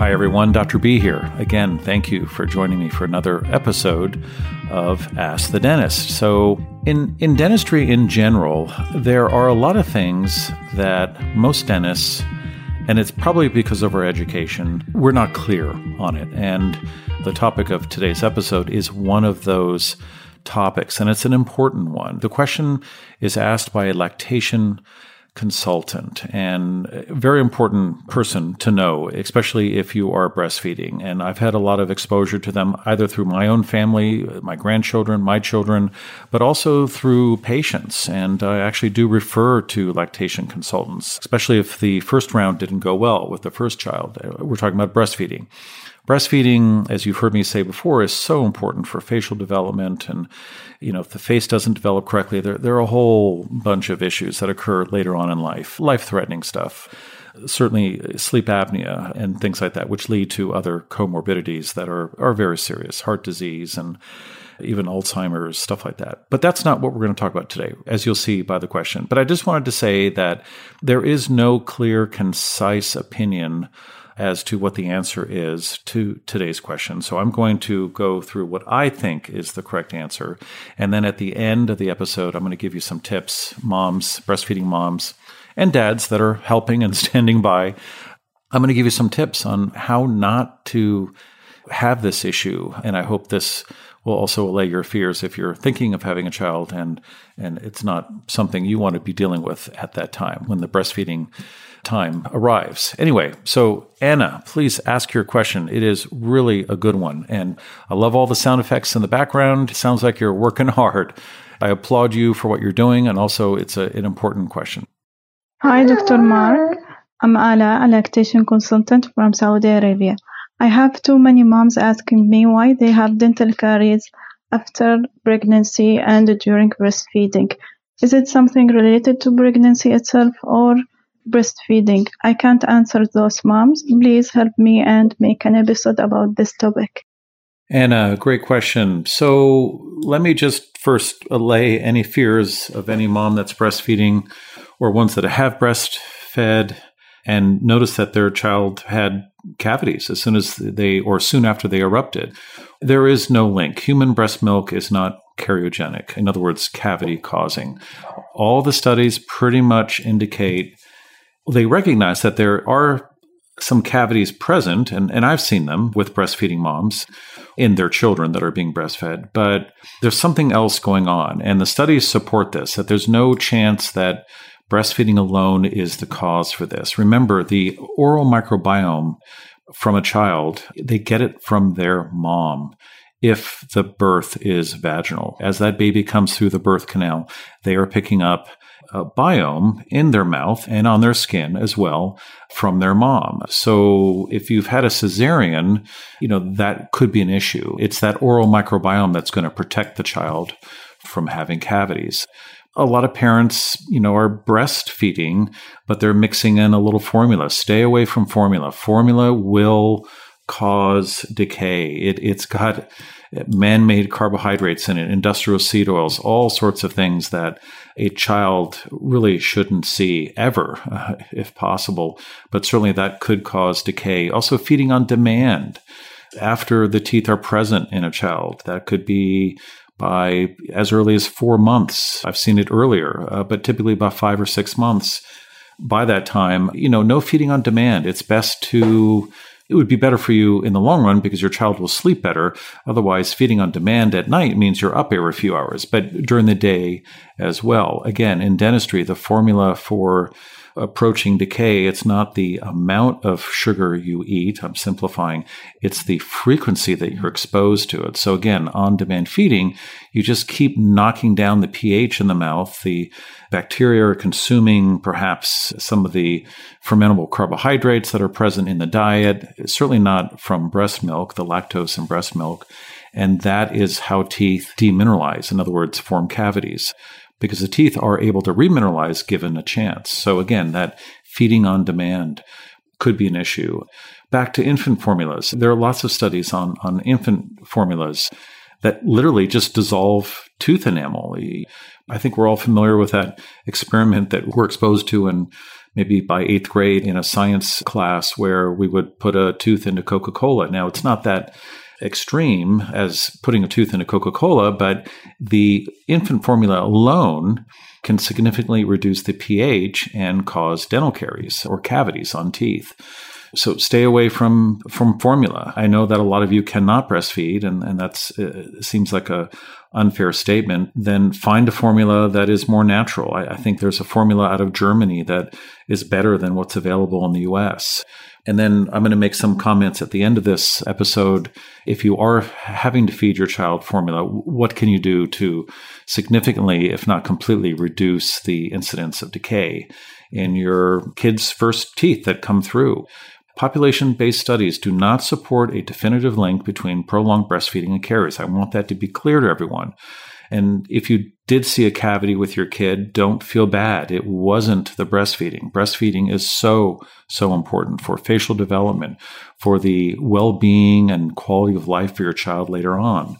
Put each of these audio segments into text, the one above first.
Hi, everyone. Dr. B here. Again, thank you for joining me for another episode of Ask the Dentist. So, in, in dentistry in general, there are a lot of things that most dentists, and it's probably because of our education, we're not clear on it. And the topic of today's episode is one of those topics, and it's an important one. The question is asked by a lactation consultant and very important person to know, especially if you are breastfeeding. And I've had a lot of exposure to them either through my own family, my grandchildren, my children, but also through patients. And I actually do refer to lactation consultants, especially if the first round didn't go well with the first child. We're talking about breastfeeding. Breastfeeding, as you've heard me say before, is so important for facial development. And, you know, if the face doesn't develop correctly, there, there are a whole bunch of issues that occur later on in life, life threatening stuff. Certainly, sleep apnea and things like that, which lead to other comorbidities that are, are very serious, heart disease and even Alzheimer's, stuff like that. But that's not what we're going to talk about today, as you'll see by the question. But I just wanted to say that there is no clear, concise opinion as to what the answer is to today's question. So I'm going to go through what I think is the correct answer. And then at the end of the episode, I'm going to give you some tips, moms, breastfeeding moms, and dads that are helping and standing by. I'm going to give you some tips on how not to have this issue. And I hope this will also allay your fears if you're thinking of having a child and and it's not something you want to be dealing with at that time when the breastfeeding time arrives. Anyway, so Anna, please ask your question. It is really a good one. And I love all the sound effects in the background. It sounds like you're working hard. I applaud you for what you're doing. And also, it's a, an important question. Hi, Dr. Mark. I'm Ala, a lactation consultant from Saudi Arabia. I have too many moms asking me why they have dental caries after pregnancy and during breastfeeding. Is it something related to pregnancy itself or breastfeeding. I can't answer those moms. Please help me and make an episode about this topic. Anna, great question. So let me just first allay any fears of any mom that's breastfeeding or ones that have breastfed and notice that their child had cavities as soon as they or soon after they erupted. There is no link. Human breast milk is not cariogenic, in other words, cavity causing. All the studies pretty much indicate they recognize that there are some cavities present, and, and I've seen them with breastfeeding moms in their children that are being breastfed, but there's something else going on. And the studies support this that there's no chance that breastfeeding alone is the cause for this. Remember, the oral microbiome from a child, they get it from their mom if the birth is vaginal. As that baby comes through the birth canal, they are picking up a biome in their mouth and on their skin as well from their mom. So if you've had a cesarean, you know, that could be an issue. It's that oral microbiome that's going to protect the child from having cavities. A lot of parents, you know, are breastfeeding, but they're mixing in a little formula. Stay away from formula. Formula will cause decay. It, it's got man made carbohydrates in it, industrial seed oils, all sorts of things that a child really shouldn't see ever, uh, if possible. But certainly that could cause decay. Also, feeding on demand after the teeth are present in a child. That could be by as early as four months. I've seen it earlier, uh, but typically about five or six months. By that time, you know, no feeding on demand. It's best to it would be better for you in the long run because your child will sleep better. Otherwise, feeding on demand at night means you're up every few hours, but during the day as well. Again, in dentistry, the formula for approaching decay, it's not the amount of sugar you eat. I'm simplifying. It's the frequency that you're exposed to it. So again, on demand feeding, you just keep knocking down the pH in the mouth. The bacteria are consuming perhaps some of the fermentable carbohydrates that are present in the diet, certainly not from breast milk, the lactose in breast milk. And that is how teeth demineralize. In other words, form cavities because the teeth are able to remineralize given a chance. So again, that feeding on demand could be an issue. Back to infant formulas. There are lots of studies on, on infant formulas that literally just dissolve tooth enamel. I think we're all familiar with that experiment that we're exposed to in maybe by eighth grade in a science class where we would put a tooth into Coca Cola. Now, it's not that extreme as putting a tooth in a Coca Cola, but the infant formula alone can significantly reduce the pH and cause dental caries or cavities on teeth. So stay away from from formula. I know that a lot of you cannot breastfeed, and and uh, seems like a unfair statement. Then find a formula that is more natural. I, I think there's a formula out of Germany that is better than what's available in the U.S. And then I'm going to make some comments at the end of this episode. If you are having to feed your child formula, what can you do to significantly, if not completely, reduce the incidence of decay in your kids' first teeth that come through? Population based studies do not support a definitive link between prolonged breastfeeding and caries. I want that to be clear to everyone. And if you did see a cavity with your kid, don't feel bad. It wasn't the breastfeeding. Breastfeeding is so, so important for facial development, for the well being and quality of life for your child later on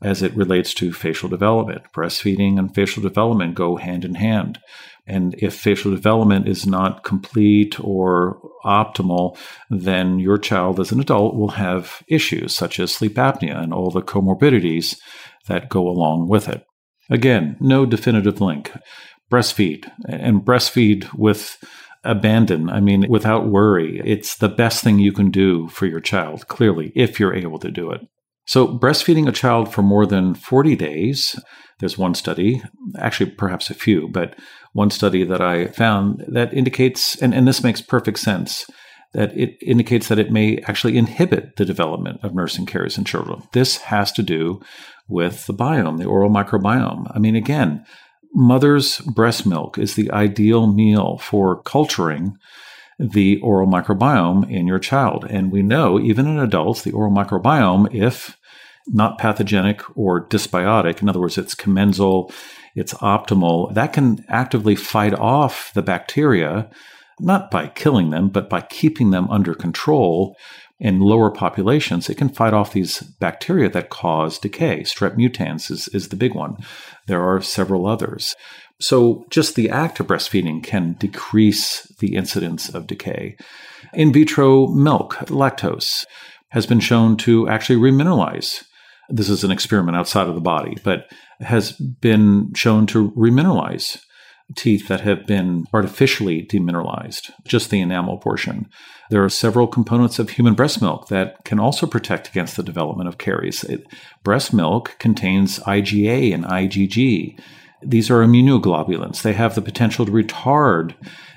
as it relates to facial development. Breastfeeding and facial development go hand in hand. And if facial development is not complete or optimal, then your child as an adult will have issues such as sleep apnea and all the comorbidities that go along with it. Again, no definitive link. Breastfeed and breastfeed with abandon. I mean, without worry. It's the best thing you can do for your child, clearly, if you're able to do it. So, breastfeeding a child for more than 40 days, there's one study, actually, perhaps a few, but one study that I found that indicates, and, and this makes perfect sense, that it indicates that it may actually inhibit the development of nursing caries in children. This has to do with the biome, the oral microbiome. I mean, again, mother's breast milk is the ideal meal for culturing the oral microbiome in your child. And we know, even in adults, the oral microbiome, if not pathogenic or dysbiotic, in other words, it's commensal, it's optimal, that can actively fight off the bacteria, not by killing them, but by keeping them under control in lower populations, it can fight off these bacteria that cause decay. Strep mutans is, is the big one. There are several others. So, just the act of breastfeeding can decrease the incidence of decay. In vitro milk, lactose, has been shown to actually remineralize. This is an experiment outside of the body, but has been shown to remineralize teeth that have been artificially demineralized, just the enamel portion. There are several components of human breast milk that can also protect against the development of caries. It, breast milk contains IgA and IgG. These are immunoglobulins. They have the potential to retard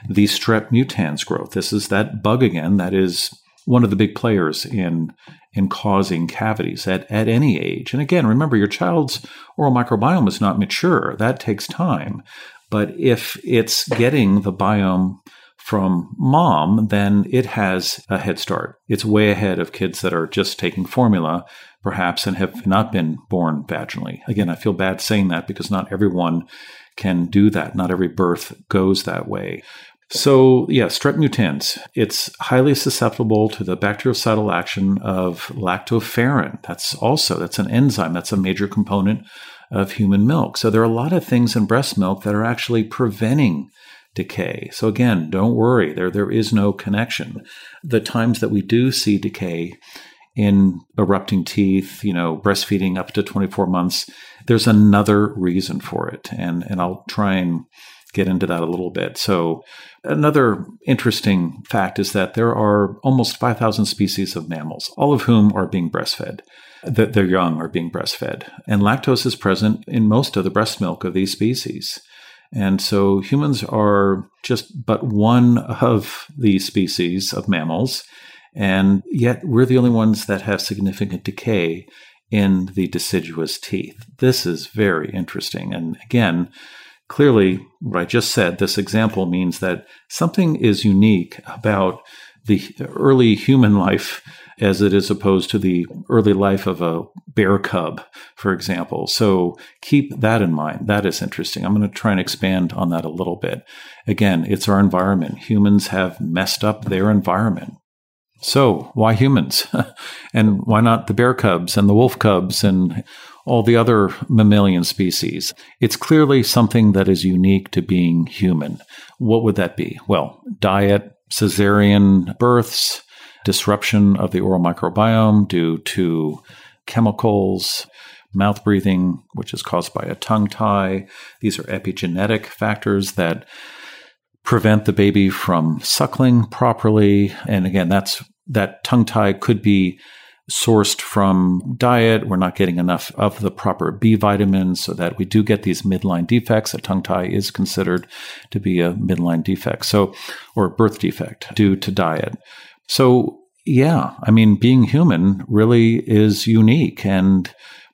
the strep mutans growth. This is that bug again that is one of the big players in in causing cavities at, at any age. And again, remember your child's oral microbiome is not mature. That takes time. But if it's getting the biome from mom, then it has a head start. It's way ahead of kids that are just taking formula, perhaps, and have not been born vaginally. Again, I feel bad saying that because not everyone can do that. Not every birth goes that way. So, yeah, strep mutans, it's highly susceptible to the bactericidal action of lactoferrin. That's also, that's an enzyme. That's a major component of human milk. So there are a lot of things in breast milk that are actually preventing decay. So again, don't worry, there there is no connection. The times that we do see decay in erupting teeth, you know, breastfeeding up to 24 months, there's another reason for it. And and I'll try and get into that a little bit. So another interesting fact is that there are almost 5,000 species of mammals, all of whom are being breastfed that their young are being breastfed. And lactose is present in most of the breast milk of these species. And so humans are just but one of these species of mammals. And yet we're the only ones that have significant decay in the deciduous teeth. This is very interesting. And again, clearly, what I just said, this example means that something is unique about the early human life as it is opposed to the early life of a bear cub, for example. So keep that in mind. That is interesting. I'm going to try and expand on that a little bit. Again, it's our environment. Humans have messed up their environment. So why humans? and why not the bear cubs and the wolf cubs and all the other mammalian species. It's clearly something that is unique to being human. What would that be? Well, diet, cesarean births, disruption of the oral microbiome due to chemicals, mouth breathing, which is caused by a tongue tie. These are epigenetic factors that prevent the baby from suckling properly. And again, that's that tongue tie could be sourced from diet. We're not getting enough of the proper B vitamins so that we do get these midline defects. A tongue tie is considered to be a midline defect. So, or a birth defect due to diet. So, yeah, I mean, being human really is unique and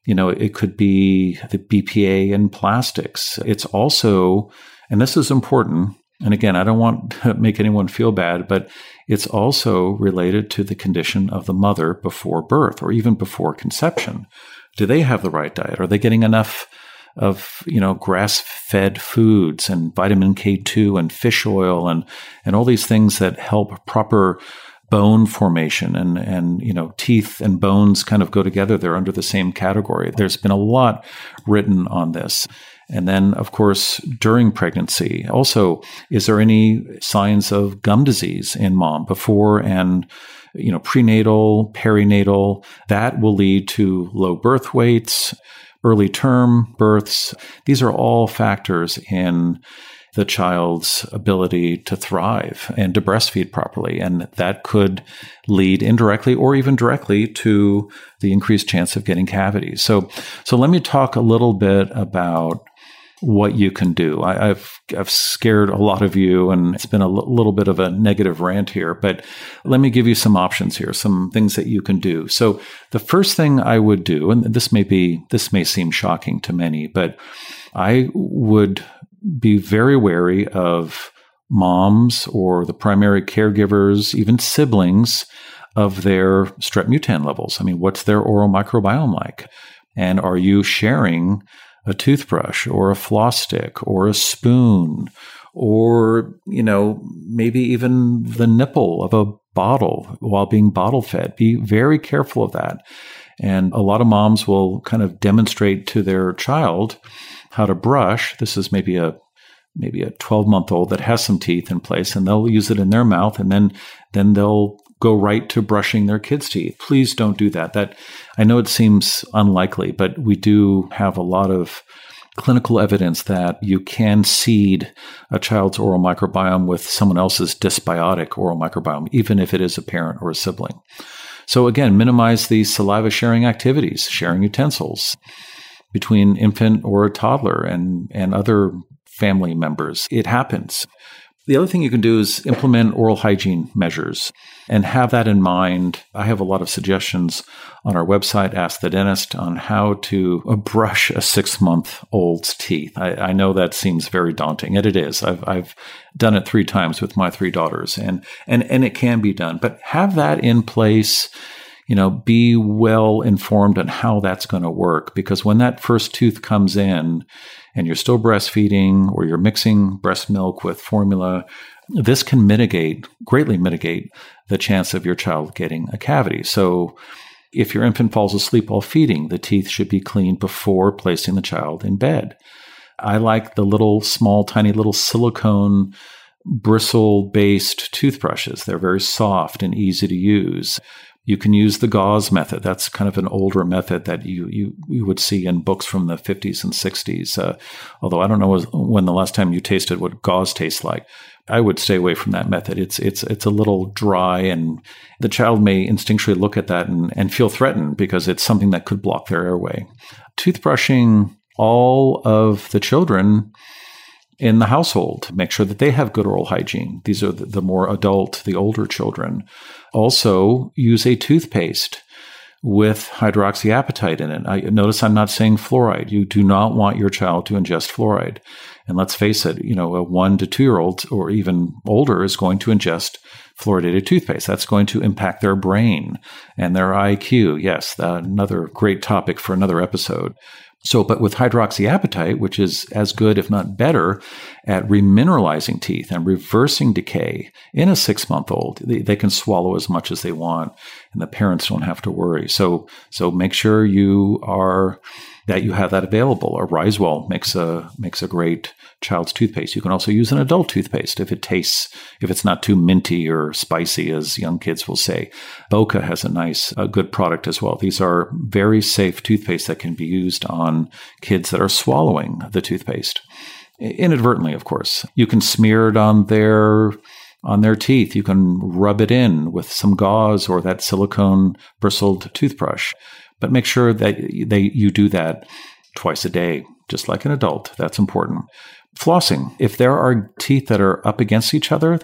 you know, it could be the BPA in plastics. It's also, and this is important, and again, I don't want to make anyone feel bad, but it's also related to the condition of the mother before birth or even before conception. Do they have the right diet? Are they getting enough of, you know, grass fed foods and vitamin K2 and fish oil and, and all these things that help proper bone formation and and you know teeth and bones kind of go together. They're under the same category. There's been a lot written on this. And then of course during pregnancy also is there any signs of gum disease in mom before and you know prenatal perinatal? That will lead to low birth weights early term births. These are all factors in the child's ability to thrive and to breastfeed properly. And that could lead indirectly or even directly to the increased chance of getting cavities. So, so let me talk a little bit about what you can do. I, have I've scared a lot of you, and it's been a l- little bit of a negative rant here. But let me give you some options here, some things that you can do. So the first thing I would do, and this may be this may seem shocking to many, but I would be very wary of moms or the primary caregivers, even siblings, of their strep mutan levels. I mean, what's their oral microbiome like? And are you sharing a toothbrush or a floss stick or a spoon or, you know, maybe even the nipple of a bottle while being bottle fed? Be very careful of that. And a lot of moms will kind of demonstrate to their child how to brush. This is maybe a maybe a 12 month old that has some teeth in place and they'll use it in their mouth and then then they'll go right to brushing their kids teeth. Please don't do that. That i know it seems unlikely but we do have a lot of clinical evidence that you can seed a child's oral microbiome with someone else's dysbiotic oral microbiome even if it is a parent or a sibling. So again minimize these saliva sharing activities sharing utensils between infant or toddler and, and other family members. It happens. The other thing you can do is implement oral hygiene measures and have that in mind. I have a lot of suggestions on our website, Ask the Dentist, on how to uh, brush a six month old's teeth. I, I, know that seems very daunting, and it is. I've, I've done it three times with my three daughters, and, and, and it can be done. But have that in place you know, be well informed on how that's going to work because when that first tooth comes in and you're still breastfeeding or you're mixing breast milk with formula, this can mitigate, greatly mitigate the chance of your child getting a cavity. So if your infant falls asleep while feeding, the teeth should be cleaned before placing the child in bed. I like the little small, tiny little silicone bristle based toothbrushes. They're very soft and easy to use. You can use the gauze method. That's kind of an older method that you you, you would see in books from the 50s and 60s. Uh, although I don't know when the last time you tasted what gauze tastes like. I would stay away from that method. It's it's it's a little dry, and the child may instinctually look at that and, and feel threatened because it's something that could block their airway. Toothbrushing all of the children in the household. Make sure that they have good oral hygiene. These are the, more adult, the older children. Also, use a toothpaste with hydroxyapatite in it. I notice I'm not saying fluoride. You do not want your child to ingest fluoride. And let's face it, you know, a one to two year old or even older is going to ingest fluoridated toothpaste. That's going to impact their brain and their IQ. Yes, uh, another great topic for another episode. So, but with hydroxyapatite, which is as good, if not better, at remineralizing teeth and reversing decay in a six month old, they, they, can swallow as much as they want and the parents don't have to worry. So, so make sure you are that you have that available. A Risewell makes a makes a great child's toothpaste. You can also use an adult toothpaste if it tastes if it's not too minty or spicy as young kids will say. Boka has a nice a good product as well. These are very safe toothpaste that can be used on kids that are swallowing the toothpaste inadvertently, of course. You can smear it on their on their teeth. You can rub it in with some gauze or that silicone bristled toothbrush. But make sure that they you do that twice a day, just like an adult. That's important. Flossing. If there are teeth that are up against each other,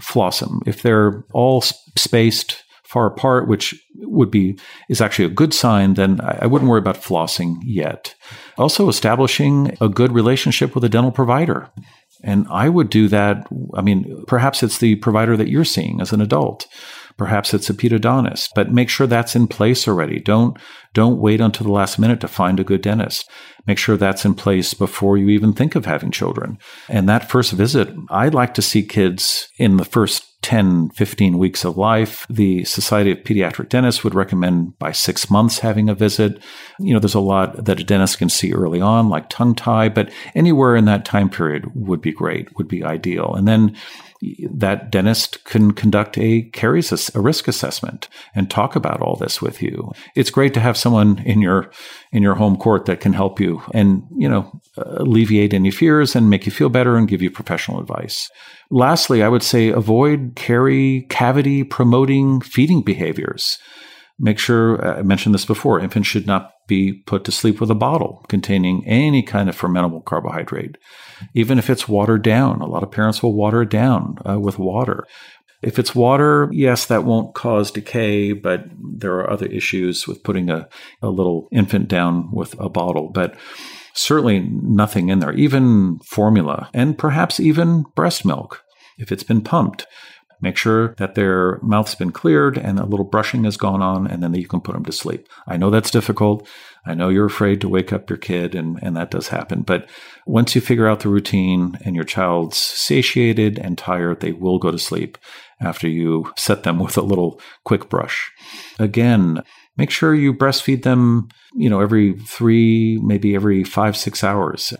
floss them. If they're all spaced far apart, which would be is actually a good sign, then I wouldn't worry about flossing yet. Also, establishing a good relationship with a dental provider. And I would do that. I mean, perhaps it's the provider that you're seeing as an adult. Perhaps it's a pedodontist, but make sure that's in place already. Don't, don't wait until the last minute to find a good dentist. Make sure that's in place before you even think of having children. And that first visit, I'd like to see kids in the first 10, 15 weeks of life. The Society of Pediatric Dentists would recommend by six months having a visit. You know, there's a lot that a dentist can see early on, like tongue tie, but anywhere in that time period would be great, would be ideal. And then that dentist can conduct a caries a risk assessment and talk about all this with you. It's great to have someone in your in your home court that can help you and you know alleviate any fears and make you feel better and give you professional advice. Lastly, I would say avoid carry cavity promoting feeding behaviors. Make sure, I mentioned this before, infants should not be put to sleep with a bottle containing any kind of fermentable carbohydrate, even if it's watered down. A lot of parents will water it down uh, with water. If it's water, yes, that won't cause decay, but there are other issues with putting a, a little infant down with a bottle. But certainly nothing in there, even formula, and perhaps even breast milk if it's been pumped. Make sure that their mouth's been cleared and a little brushing has gone on, and then you can put them to sleep. I know that's difficult. I know you're afraid to wake up your kid, and, and that does happen. But once you figure out the routine and your child's satiated and tired, they will go to sleep after you set them with a little quick brush. Again, make sure you breastfeed them, you know, every three, maybe every five, six hours.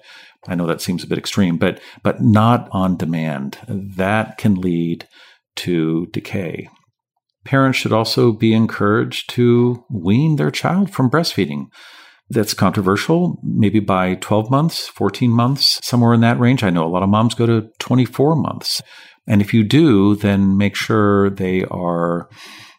I know that seems a bit extreme, but but not on demand. That can lead to decay. Parents should also be encouraged to wean their child from breastfeeding. That's controversial, maybe by 12 months, 14 months, somewhere in that range. I know a lot of moms go to 24 months. And if you do, then make sure they are,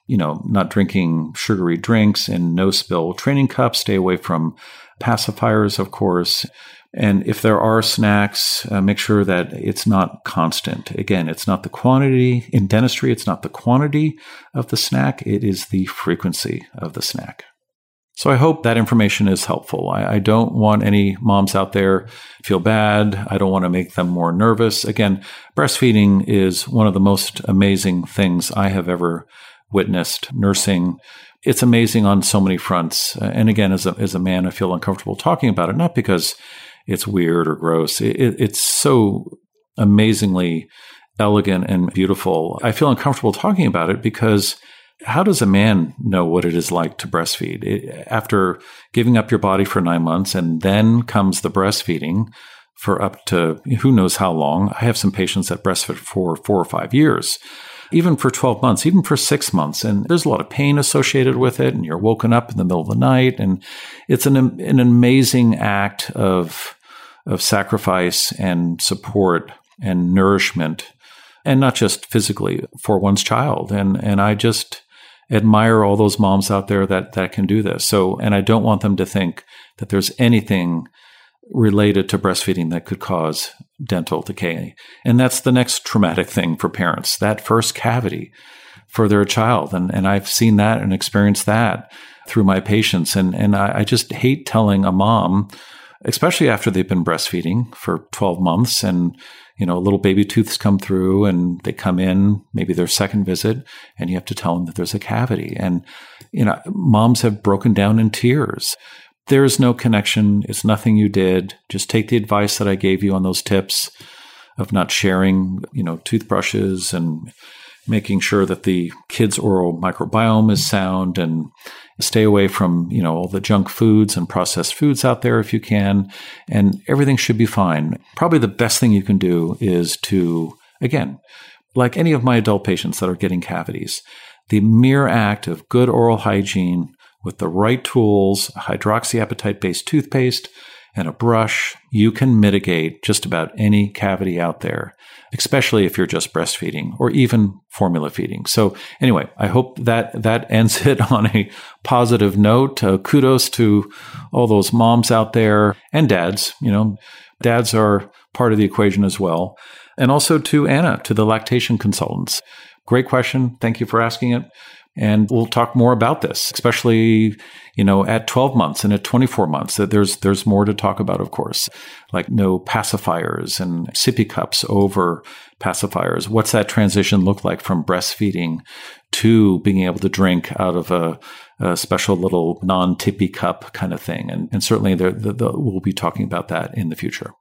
you know, not drinking sugary drinks and no spill training cups. Stay away from pacifiers, of course. And if there are snacks, uh, make sure that it's not constant. Again, it's not the quantity in dentistry, it's not the quantity of the snack, it is the frequency of the snack. So I hope that information is helpful. I, I don't want any moms out there feel bad. I don't want to make them more nervous. Again, breastfeeding is one of the most amazing things I have ever witnessed. Nursing it's amazing on so many fronts. And again, as a, as a man, I feel uncomfortable talking about it, not because it's weird or gross. It, it's so amazingly elegant and beautiful. I feel uncomfortable talking about it because how does a man know what it is like to breastfeed? It, after giving up your body for nine months and then comes the breastfeeding for up to who knows how long. I have some patients that breastfeed for four or five years even for 12 months, even for six months. And there's a lot of pain associated with it. And you're woken up in the middle of the night. And it's an, an amazing act of, of sacrifice and support and nourishment. And not just physically for one's child. And, and I just admire all those moms out there that, that can do this. So, and I don't want them to think that there's anything related to breastfeeding that could cause dental decay. And that's the next traumatic thing for parents, that first cavity for their child. And, and I've seen that and experienced that through my patients. And, and I, I just hate telling a mom, especially after they've been breastfeeding for 12 months and, you know, little baby tooths come through and they come in, maybe their second visit, and you have to tell them that there's a cavity. And, you know, moms have broken down in tears there is no connection. It's nothing you did. Just take the advice that I gave you on those tips of not sharing, you know, toothbrushes and making sure that the kid's oral microbiome is sound and Stay away from, you know, all the junk foods and processed foods out there if you can, and everything should be fine. Probably the best thing you can do is to, again, like any of my adult patients that are getting cavities, the mere act of good oral hygiene with the right tools, hydroxyapatite based toothpaste, and a brush, you can mitigate just about any cavity out there, especially if you're just breastfeeding or even formula feeding. So anyway, I hope that that ends it on a positive note. Uh, kudos to all those moms out there and dads. You know, dads are part of the equation as well. And also to Anna, to the lactation consultants. Great question. Thank you for asking it. And we'll talk more about this, especially, you know, at 12 months and at 24 months. That there's there's more to talk about, of course, like no pacifiers and sippy cups over pacifiers. What's that transition look like from breastfeeding to being able to drink out of a, a special little non-tippy cup kind of thing? And, and certainly the, the, the, we'll be talking about that in the future.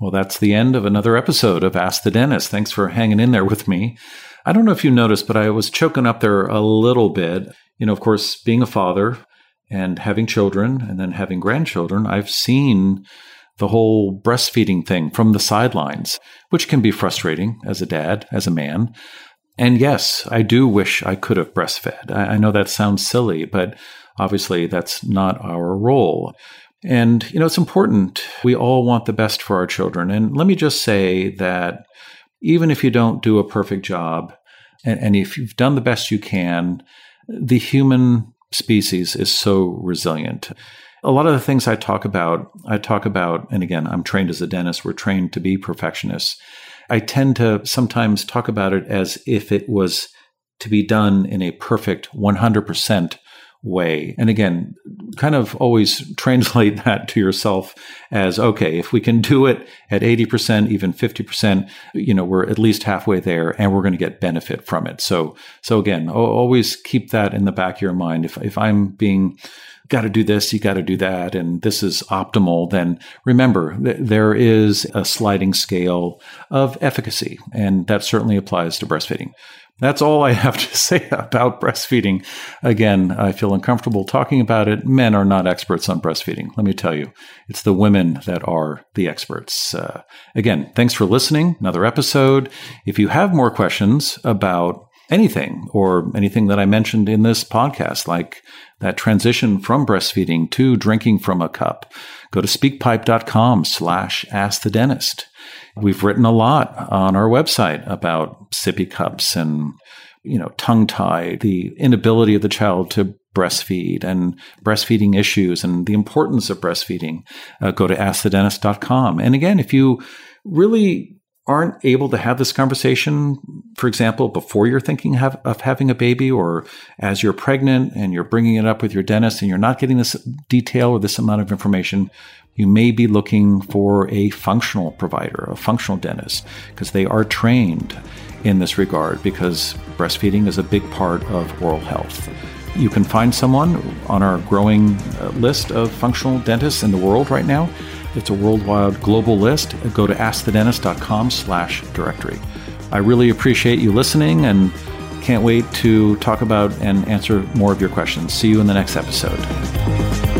Well, that's the end of another episode of Ask the Dentist. Thanks for hanging in there with me. I don't know if you noticed, but I was choking up there a little bit. You know, of course, being a father and having children and then having grandchildren, I've seen the whole breastfeeding thing from the sidelines, which can be frustrating as a dad, as a man. And yes, I do wish I could have breastfed. I, know that sounds silly, but obviously that's not our role. And, you know, it's important. We all want the best for our children. And let me just say that even if you don't do a perfect job, and, and if you've done the best you can, the human species is so resilient. A lot of the things I talk about, I talk about, and again, I'm trained as a dentist, we're trained to be perfectionists. I tend to sometimes talk about it as if it was to be done in a perfect 100% way. And again, kind of always translate that to yourself as okay, if we can do it at 80%, even 50%, you know, we're at least halfway there and we're going to get benefit from it. So, so again, always keep that in the back of your mind. If, if I'm being got to do this, you got to do that, and this is optimal, then remember th- there is a sliding scale of efficacy, and that certainly applies to breastfeeding. That's all I have to say about breastfeeding. Again, I feel uncomfortable talking about it. Men are not experts on breastfeeding. Let me tell you, it's the women that are the experts. Uh, again, thanks for listening. Another episode. If you have more questions about anything or anything that I mentioned in this podcast, like that transition from breastfeeding to drinking from a cup, go to speakpipe.com slash ask the dentist. We've written a lot on our website about sippy cups and, you know, tongue tie, the inability of the child to breastfeed and breastfeeding issues and the importance of breastfeeding. Uh, go to askthedentist.com. And again, if you really aren't able to have this conversation, for example, before you're thinking have, of having a baby or as you're pregnant and you're bringing it up with your dentist and you're not getting this detail or this amount of information, you may be looking for a functional provider, a functional dentist, because they are trained in this regard because breastfeeding is a big part of oral health. You can find someone on our growing uh, list of functional dentists in the world right now. It's a worldwide global list. Go to askthedentist.com slash directory. I really appreciate you listening and can't wait to talk about and answer more of your questions. See you in the next episode.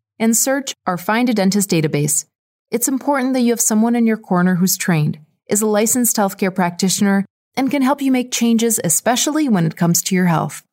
and search our Find a Dentist database. It's important that you have someone in your corner who's trained, is a licensed healthcare practitioner, and can help you make changes, especially when it comes to your health.